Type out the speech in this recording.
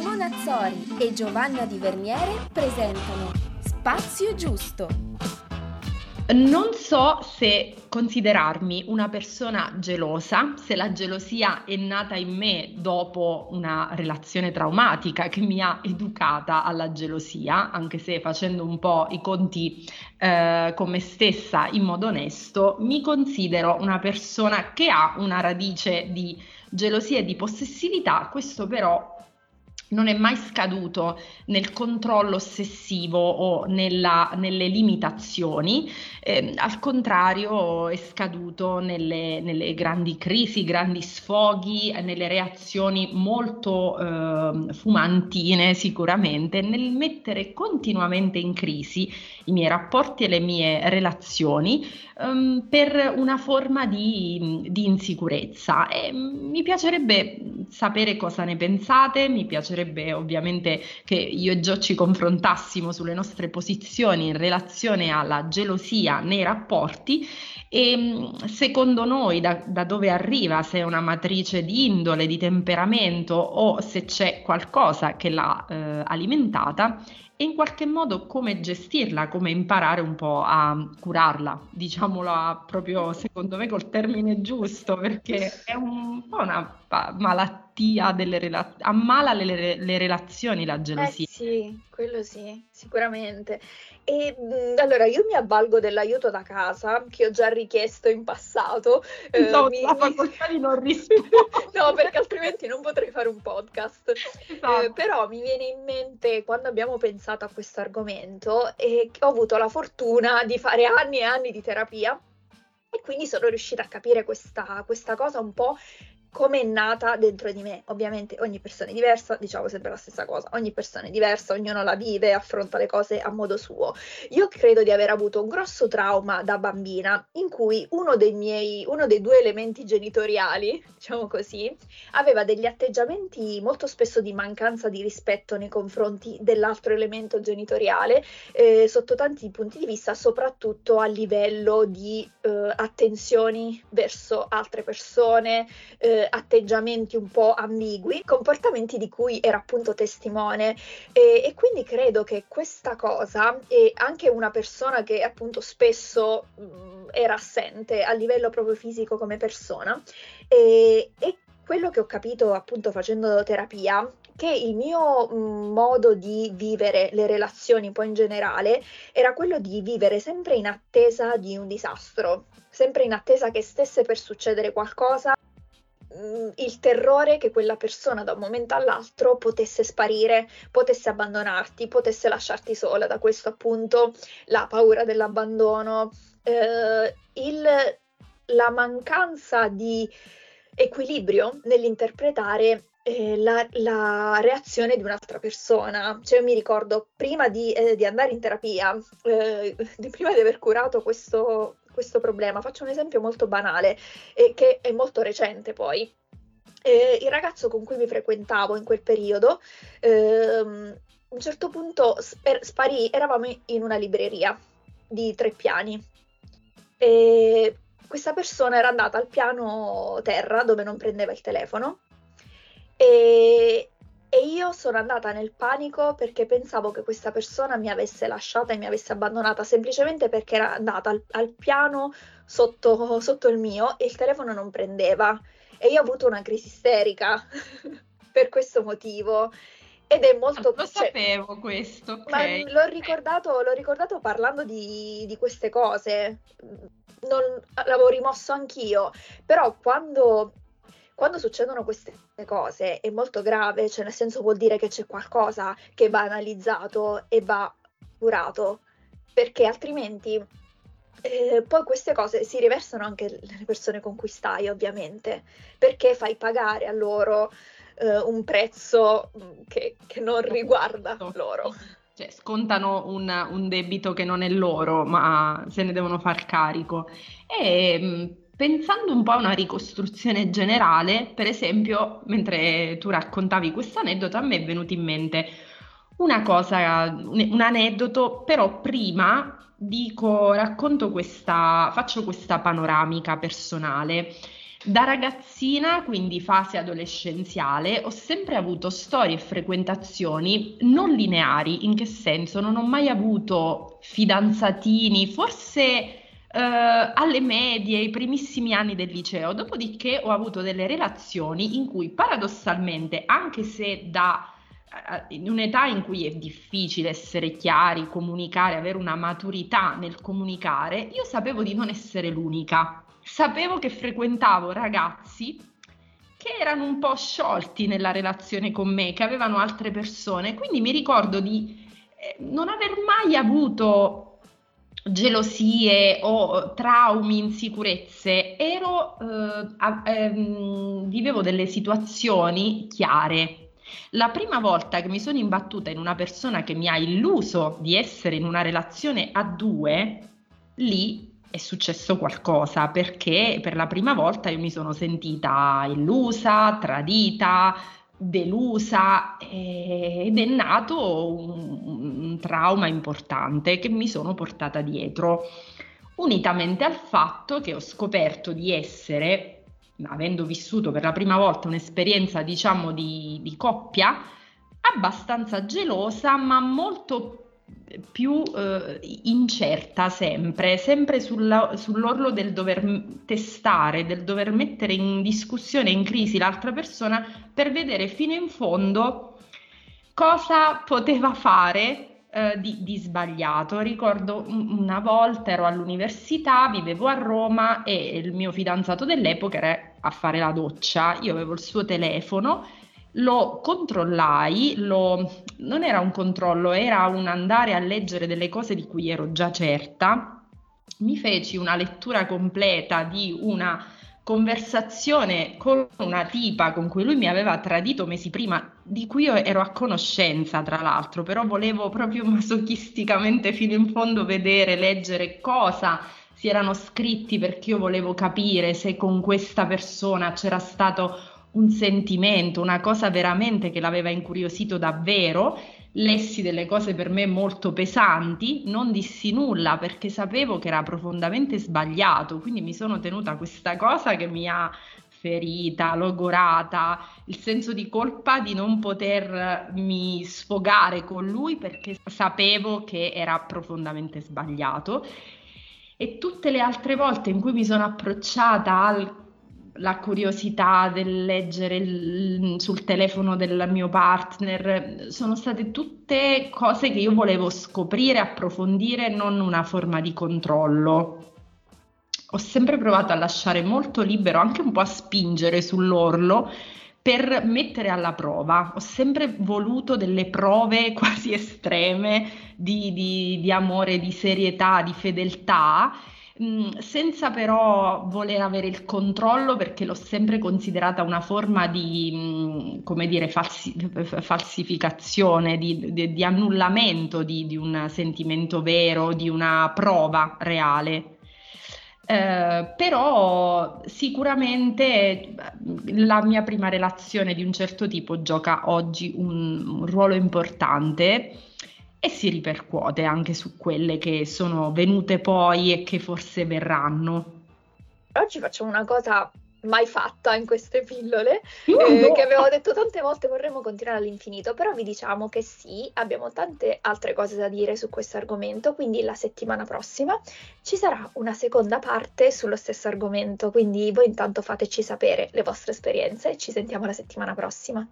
Simona Azzori e Giovanna Di Verniere presentano Spazio Giusto. Non so se considerarmi una persona gelosa, se la gelosia è nata in me dopo una relazione traumatica che mi ha educata alla gelosia, anche se facendo un po' i conti eh, con me stessa in modo onesto, mi considero una persona che ha una radice di gelosia e di possessività, questo però non è mai scaduto nel controllo ossessivo o nella, nelle limitazioni, eh, al contrario è scaduto nelle, nelle, grandi crisi, grandi sfoghi, nelle reazioni molto eh, fumantine sicuramente, nel mettere continuamente in crisi i miei rapporti e le mie relazioni um, per una forma di, di insicurezza. E mi piacerebbe sapere cosa ne pensate, mi piacerebbe ovviamente che io e Gio ci confrontassimo sulle nostre posizioni in relazione alla gelosia nei rapporti e secondo noi da, da, dove arriva, se è una matrice di indole, di temperamento o se c'è qualcosa che l'ha eh, alimentata e in qualche modo come gestirla, come imparare un po' a curarla, diciamola proprio secondo me col termine giusto, perché è un po' una malattia delle relazioni, ammala le, le, relazioni la gelosia. Eh sì, quello sì, sicuramente. E mh, allora io mi avvalgo dell'aiuto da casa che ho già richiesto in passato. Eh, no, mi, la facoltà di non rispondere. no, perché altrimenti non potrei fare un podcast. Esatto. Eh, però mi viene in mente quando abbiamo pensato a questo argomento e ho avuto la fortuna di fare anni e anni di terapia e quindi sono riuscita a capire questa, questa cosa un po' come è nata dentro di me. Ovviamente ogni persona è diversa, diciamo sempre la stessa cosa, ogni persona è diversa, ognuno la vive, affronta le cose a modo suo. Io credo di aver avuto un grosso trauma da bambina in cui uno dei miei, uno dei due elementi genitoriali, diciamo così, aveva degli atteggiamenti molto spesso di mancanza di rispetto nei confronti dell'altro elemento genitoriale, eh, sotto tanti punti di vista, soprattutto a livello di eh, attenzioni verso altre persone. Eh, eh, atteggiamenti un po' ambigui, comportamenti di cui era appunto testimone. E, e, quindi credo che questa cosa e anche una persona che appunto spesso mh, era assente a livello proprio fisico come persona e, e quello che ho capito appunto facendo terapia che il mio mh, modo di vivere le relazioni un po' in generale era quello di vivere sempre in attesa di un disastro, sempre in attesa che stesse per succedere qualcosa Mm, il terrore che quella persona da un momento all'altro potesse sparire, potesse abbandonarti, potesse lasciarti sola. Da questo appunto la paura dell'abbandono, eh, il, la mancanza di equilibrio nell'interpretare eh, la, la, reazione di un'altra persona. Cioè, io mi ricordo prima di, eh, di andare in terapia, eh, prima di aver curato questo, questo problema. Faccio un esempio molto banale e che è molto recente poi. Eh, il ragazzo con cui mi frequentavo in quel periodo, ehm, a un certo punto sper- sparì, eravamo in una libreria di tre piani e questa persona era andata al piano terra dove non prendeva il telefono e, e io sono andata nel panico perché pensavo che questa persona mi avesse lasciata e mi avesse abbandonata semplicemente perché era andata al, al piano sotto, sotto il mio e il telefono non prendeva. E io ho avuto una crisi isterica per questo motivo. Ed è molto... Lo cioè, sapevo questo, okay. Ma l'ho ricordato, l'ho ricordato parlando di, di queste cose. Non, l'avevo rimosso anch'io, però quando quando succedono queste cose è molto grave, cioè nel senso vuol dire che c'è qualcosa che va analizzato e va curato, perché altrimenti eh, poi queste cose si riversano anche nelle persone con cui stai, ovviamente, perché fai pagare a loro eh, un prezzo mm, che, che non riguarda loro. Cioè, scontano un, un, debito che non è loro, ma se ne devono far carico. E mm, Pensando un po' a una ricostruzione generale, per esempio, mentre tu raccontavi questo aneddoto, a me è venuto in mente una cosa, un, aneddoto, però prima dico, racconto questa, faccio questa panoramica personale. Da ragazzina, quindi fase adolescenziale, ho sempre avuto storie e frequentazioni non lineari. In che senso? Non ho mai avuto fidanzatini, forse eh, alle medie, i primissimi anni del liceo. Dopodiché ho avuto delle relazioni in cui paradossalmente, anche se da eh, in un'età in cui è difficile essere chiari, comunicare, avere una maturità nel comunicare, io sapevo di non essere l'unica sapevo che frequentavo ragazzi che erano un po' sciolti nella relazione con me, che avevano altre persone, quindi mi ricordo di eh, non aver mai avuto gelosie o traumi, insicurezze, ero, eh, eh, vivevo delle situazioni chiare. La prima volta che mi sono imbattuta in una persona che mi ha illuso di essere in una relazione a due, lì è successo qualcosa perché per la prima volta io mi sono sentita illusa, tradita, delusa eh, ed è nato un, un trauma importante che mi sono portata dietro, unitamente al fatto che ho scoperto di essere, avendo vissuto per la prima volta un'esperienza diciamo di, di coppia, abbastanza gelosa ma molto più eh, incerta sempre, sempre sulla, sull'orlo del dover testare, del dover mettere in discussione, in crisi l'altra persona per vedere fino in fondo cosa poteva fare eh, di, di, sbagliato. Ricordo una volta ero all'università, vivevo a Roma e il mio fidanzato dell'epoca era a fare la doccia, io avevo il suo telefono lo controllai, lo... non era un controllo, era un andare a leggere delle cose di cui ero già certa. Mi feci una lettura completa di una conversazione con una tipa con cui lui mi aveva tradito mesi prima, di cui io ero a conoscenza tra l'altro, però volevo proprio masochisticamente fino in fondo vedere, leggere cosa si erano scritti perché io volevo capire se con questa persona c'era stato un sentimento, una cosa veramente che l'aveva incuriosito davvero. Lessi delle cose per me molto pesanti, non dissi nulla perché sapevo che era profondamente sbagliato, quindi mi sono tenuta questa cosa che mi ha ferita, logorata, il senso di colpa di non potermi sfogare con lui perché sapevo che era profondamente sbagliato. E tutte le altre volte in cui mi sono approcciata al la curiosità del leggere il, sul telefono del mio partner, sono state tutte cose che io volevo scoprire, approfondire, non una forma di controllo. Ho sempre provato a lasciare molto libero, anche un po' a spingere sull'orlo per mettere alla prova. Ho sempre voluto delle prove quasi estreme di, di, di amore, di serietà, di fedeltà Mm, senza però voler avere il controllo perché l'ho sempre considerata una forma di, mm, come dire, falsi- falsificazione, di, di, di annullamento di, di, un sentimento vero, di una prova reale. Eh, però sicuramente la mia prima relazione di un certo tipo gioca oggi un, un ruolo importante e si ripercuote anche su quelle che sono venute poi e che forse verranno. Oggi facciamo una cosa mai fatta in queste pillole, eh, che abbiamo detto tante volte vorremmo continuare all'infinito, però vi diciamo che sì, abbiamo tante altre cose da dire su questo argomento, quindi la settimana prossima ci sarà una seconda parte sullo stesso argomento, quindi voi intanto fateci sapere le vostre esperienze e ci sentiamo la settimana prossima.